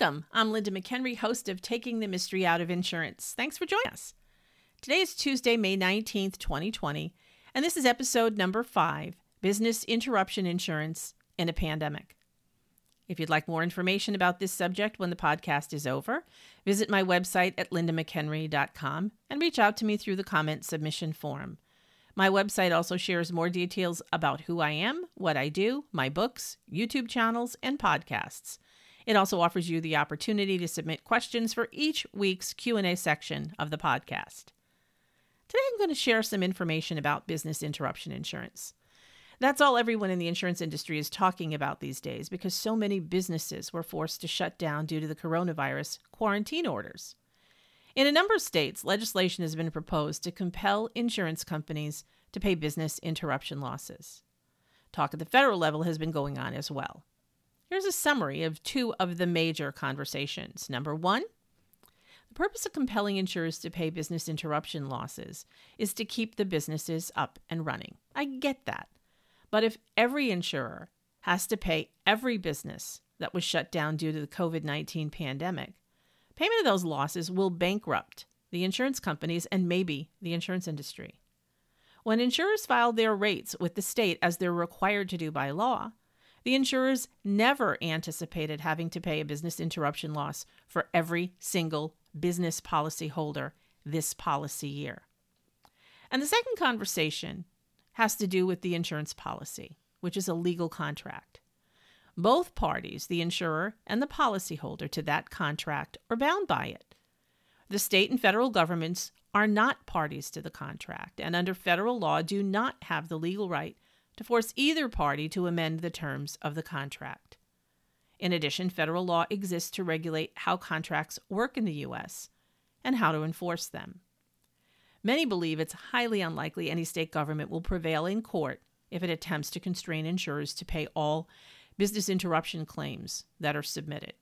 Welcome. I'm Linda McHenry, host of Taking the Mystery Out of Insurance. Thanks for joining us. Today is Tuesday, May 19th, 2020, and this is episode number five Business Interruption Insurance in a Pandemic. If you'd like more information about this subject when the podcast is over, visit my website at lindamchenry.com and reach out to me through the comment submission form. My website also shares more details about who I am, what I do, my books, YouTube channels, and podcasts. It also offers you the opportunity to submit questions for each week's Q&A section of the podcast. Today I'm going to share some information about business interruption insurance. That's all everyone in the insurance industry is talking about these days because so many businesses were forced to shut down due to the coronavirus quarantine orders. In a number of states, legislation has been proposed to compel insurance companies to pay business interruption losses. Talk at the federal level has been going on as well. Here's a summary of two of the major conversations. Number one, the purpose of compelling insurers to pay business interruption losses is to keep the businesses up and running. I get that. But if every insurer has to pay every business that was shut down due to the COVID 19 pandemic, payment of those losses will bankrupt the insurance companies and maybe the insurance industry. When insurers filed their rates with the state as they're required to do by law, the insurers never anticipated having to pay a business interruption loss for every single business policy holder this policy year. And the second conversation has to do with the insurance policy, which is a legal contract. Both parties, the insurer and the policyholder to that contract, are bound by it. The state and federal governments are not parties to the contract, and under federal law do not have the legal right to force either party to amend the terms of the contract. In addition, federal law exists to regulate how contracts work in the U.S. and how to enforce them. Many believe it's highly unlikely any state government will prevail in court if it attempts to constrain insurers to pay all business interruption claims that are submitted.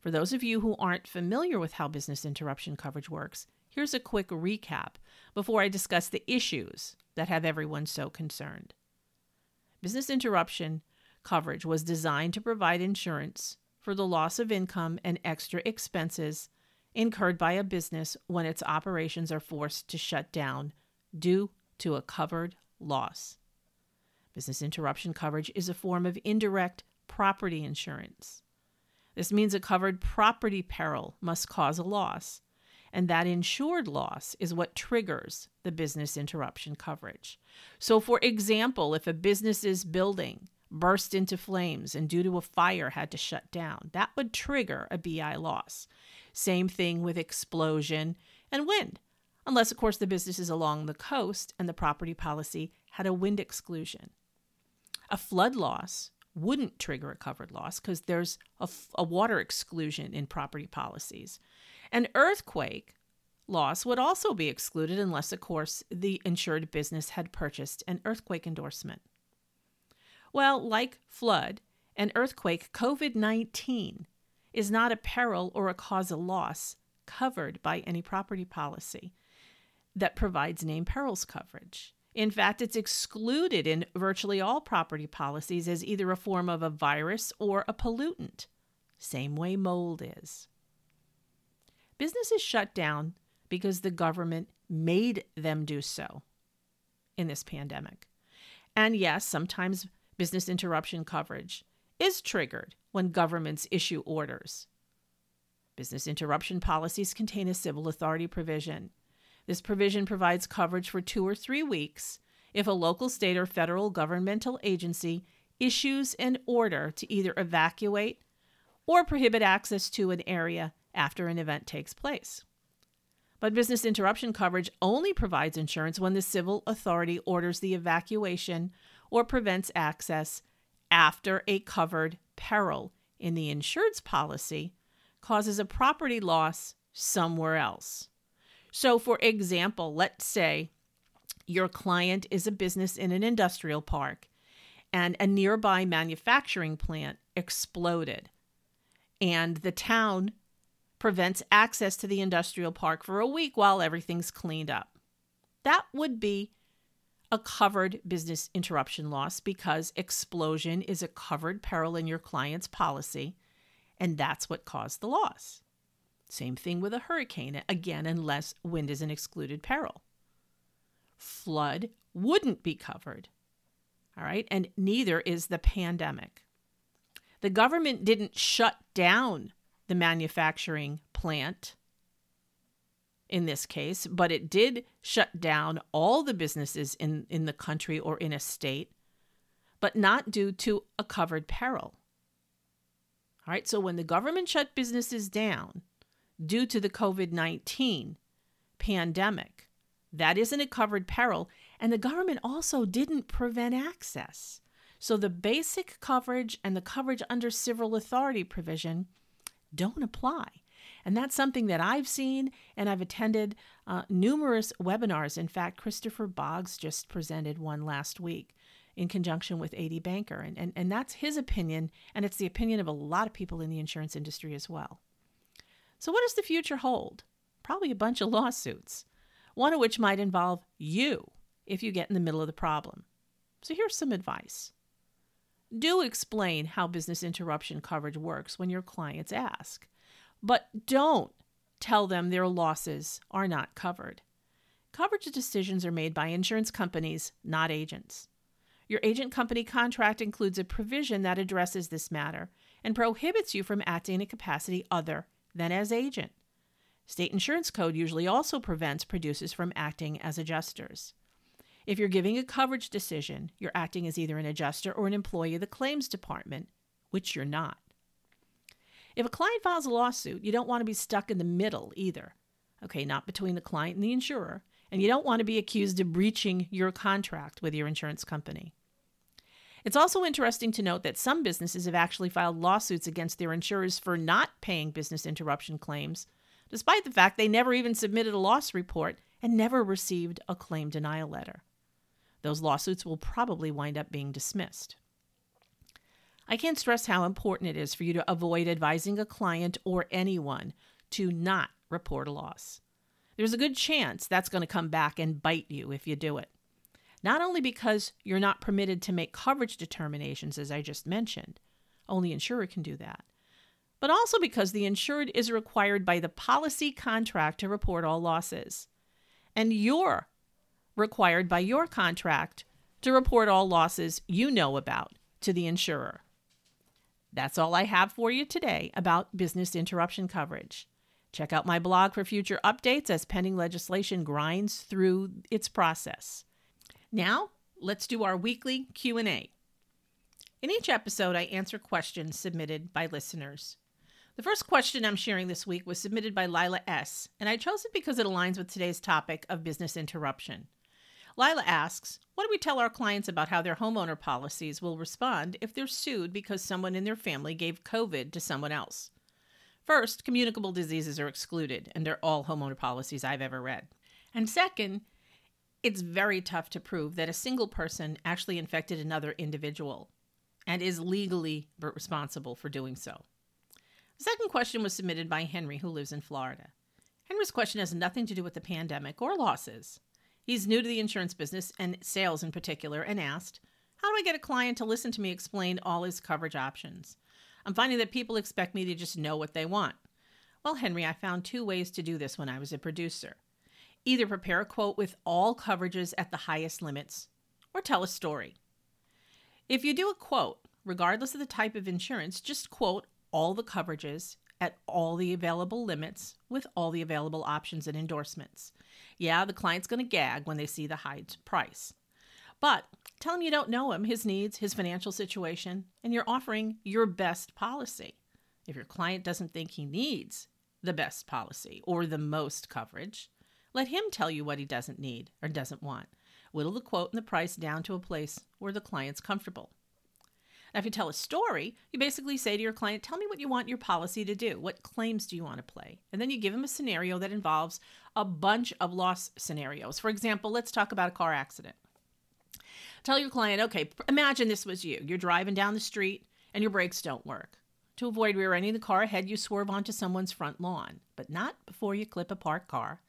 For those of you who aren't familiar with how business interruption coverage works, here's a quick recap before I discuss the issues that have everyone so concerned. Business interruption coverage was designed to provide insurance for the loss of income and extra expenses incurred by a business when its operations are forced to shut down due to a covered loss. Business interruption coverage is a form of indirect property insurance. This means a covered property peril must cause a loss, and that insured loss is what triggers the business interruption coverage. So, for example, if a business's building burst into flames and due to a fire had to shut down, that would trigger a BI loss. Same thing with explosion and wind, unless, of course, the business is along the coast and the property policy had a wind exclusion. A flood loss wouldn't trigger a covered loss because there's a, a, water exclusion in property policies. An earthquake loss would also be excluded unless, of course, the insured business had purchased an earthquake endorsement. Well, like flood and earthquake, COVID 19 is not a peril or a cause of loss covered by any property policy that provides named perils coverage. In fact, it's excluded in virtually all property policies as either a form of a virus or a pollutant, same way mold is. Businesses shut down because the government made them do so in this pandemic. And yes, sometimes business interruption coverage is triggered when governments issue orders. Business interruption policies contain a civil authority provision. This provision provides coverage for two or three weeks if a local, state, or federal governmental agency issues an order to either evacuate or prohibit access to an area after an event takes place. But business interruption coverage only provides insurance when the civil authority orders the evacuation or prevents access after a covered peril in the insured's policy causes a property loss somewhere else. So, for example, let's say your client is a business in an industrial park and a nearby manufacturing plant exploded, and the town prevents access to the industrial park for a week while everything's cleaned up. That would be a covered business interruption loss because explosion is a covered peril in your client's policy and that's what caused the loss. Same thing with a hurricane, again, unless wind is an excluded peril. Flood wouldn't be covered. All right, and neither is the pandemic. The government didn't shut down the manufacturing plant in this case, but it did shut down all the businesses in, in the country or in a state, but not due to a covered peril. All right, so when the government shut businesses down due to the COVID 19 pandemic, that isn't a covered peril. And the government also didn't prevent access. So the basic coverage and the coverage under civil authority provision don't apply. And that's something that I've seen and I've attended uh, numerous webinars. In fact, Christopher Boggs just presented one last week in conjunction with AD Banker. And, and, and that's his opinion, and it's the opinion of a lot of people in the insurance industry as well. So, what does the future hold? Probably a bunch of lawsuits, one of which might involve you if you get in the middle of the problem. So, here's some advice. Do explain how business interruption coverage works when your clients ask. But don't tell them their losses are not covered. Coverage decisions are made by insurance companies, not agents. Your agent company contract includes a provision that addresses this matter and prohibits you from acting in a capacity other than as agent. State insurance code usually also prevents producers from acting as adjusters. If you're giving a coverage decision, you're acting as either an adjuster or an employee of the claims department, which you're not. If a client files a lawsuit, you don't want to be stuck in the middle either. Okay, not between the client and the insurer, and you don't want to be accused of breaching your contract with your insurance company. It's also interesting to note that some businesses have actually filed lawsuits against their insurers for not paying business interruption claims, despite the fact they never even submitted a loss report and never received a claim denial letter. Those lawsuits will probably wind up being dismissed. I can't stress how important it is for you to avoid advising a client or anyone to not report a loss. There's a good chance that's going to come back and bite you if you do it. Not only because you're not permitted to make coverage determinations, as I just mentioned, only insurer can do that, but also because the insured is required by the policy contract to report all losses. And you're required by your contract to report all losses you know about to the insurer. That's all I have for you today about business interruption coverage. Check out my blog for future updates as pending legislation grinds through its process. Now, let's do our weekly Q&A. In each episode, I answer questions submitted by listeners. The first question I'm sharing this week was submitted by Lila S., and I chose it because it aligns with today's topic of business interruption. Lila asks, What do we tell our clients about how their homeowner policies will respond if they're sued because someone in their family gave COVID to someone else? First, communicable diseases are excluded, they're all homeowner policies I've ever read. And second, it's very tough to prove that a single person actually infected another individual and is legally responsible for doing so. The second question was submitted by Henry, who lives in Florida. Henry's question has nothing to do with the pandemic or losses. He's new to the insurance business and sales in particular and asked, How do I get a client to listen to me explain all his coverage options? I'm finding that people expect me to just know what they want. Well, Henry, I found two ways to do this when I was a producer. Either prepare a quote with all coverages at the highest limits, or tell a story. If you do a quote, regardless of the type of insurance, just quote all the coverages at all the available limits with all the available options and endorsements. Yeah, the client's going to gag when they see the high price. But tell him you don't know him, his needs, his financial situation, and you're offering your best policy. If your client doesn't think he needs the best policy or the most coverage, let him tell you what he doesn't need or doesn't want. Whittle the quote and the price down to a place where the client's comfortable. Now, if you tell a story, you basically say to your client, Tell me what you want your policy to do. What claims do you want to play? And then you give them a scenario that involves a bunch of loss scenarios. For example, let's talk about a car accident. Tell your client, okay, imagine this was you. You're driving down the street and your brakes don't work. To avoid rear ending the car ahead, you swerve onto someone's front lawn, but not before you clip a parked car.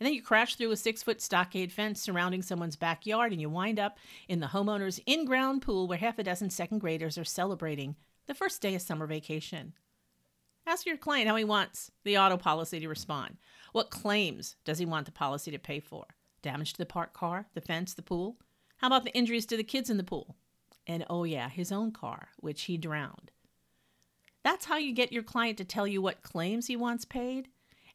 And then you crash through a six foot stockade fence surrounding someone's backyard, and you wind up in the homeowner's in ground pool where half a dozen second graders are celebrating the first day of summer vacation. Ask your client how he wants the auto policy to respond. What claims does he want the policy to pay for? Damage to the parked car, the fence, the pool? How about the injuries to the kids in the pool? And oh, yeah, his own car, which he drowned. That's how you get your client to tell you what claims he wants paid.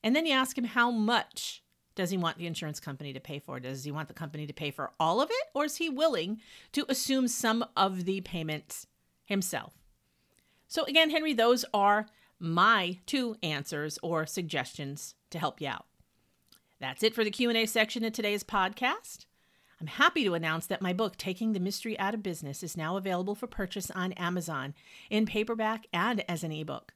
And then you ask him how much does he want the insurance company to pay for? Does he want the company to pay for all of it? Or is he willing to assume some of the payments himself? So, again, Henry, those are my two answers or suggestions to help you out. That's it for the Q&A section of today's podcast. I'm happy to announce that my book, Taking the Mystery Out of Business, is now available for purchase on Amazon in paperback and as an ebook.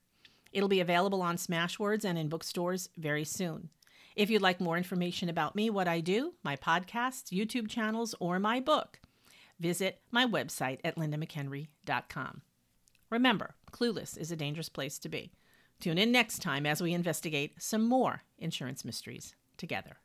It'll be available on Smashwords and in bookstores very soon. If you'd like more information about me, what I do, my podcasts, YouTube channels, or my book, visit my website at lindamchenry.com. Remember, clueless is a dangerous place to be. Tune in next time as we investigate some more insurance mysteries together.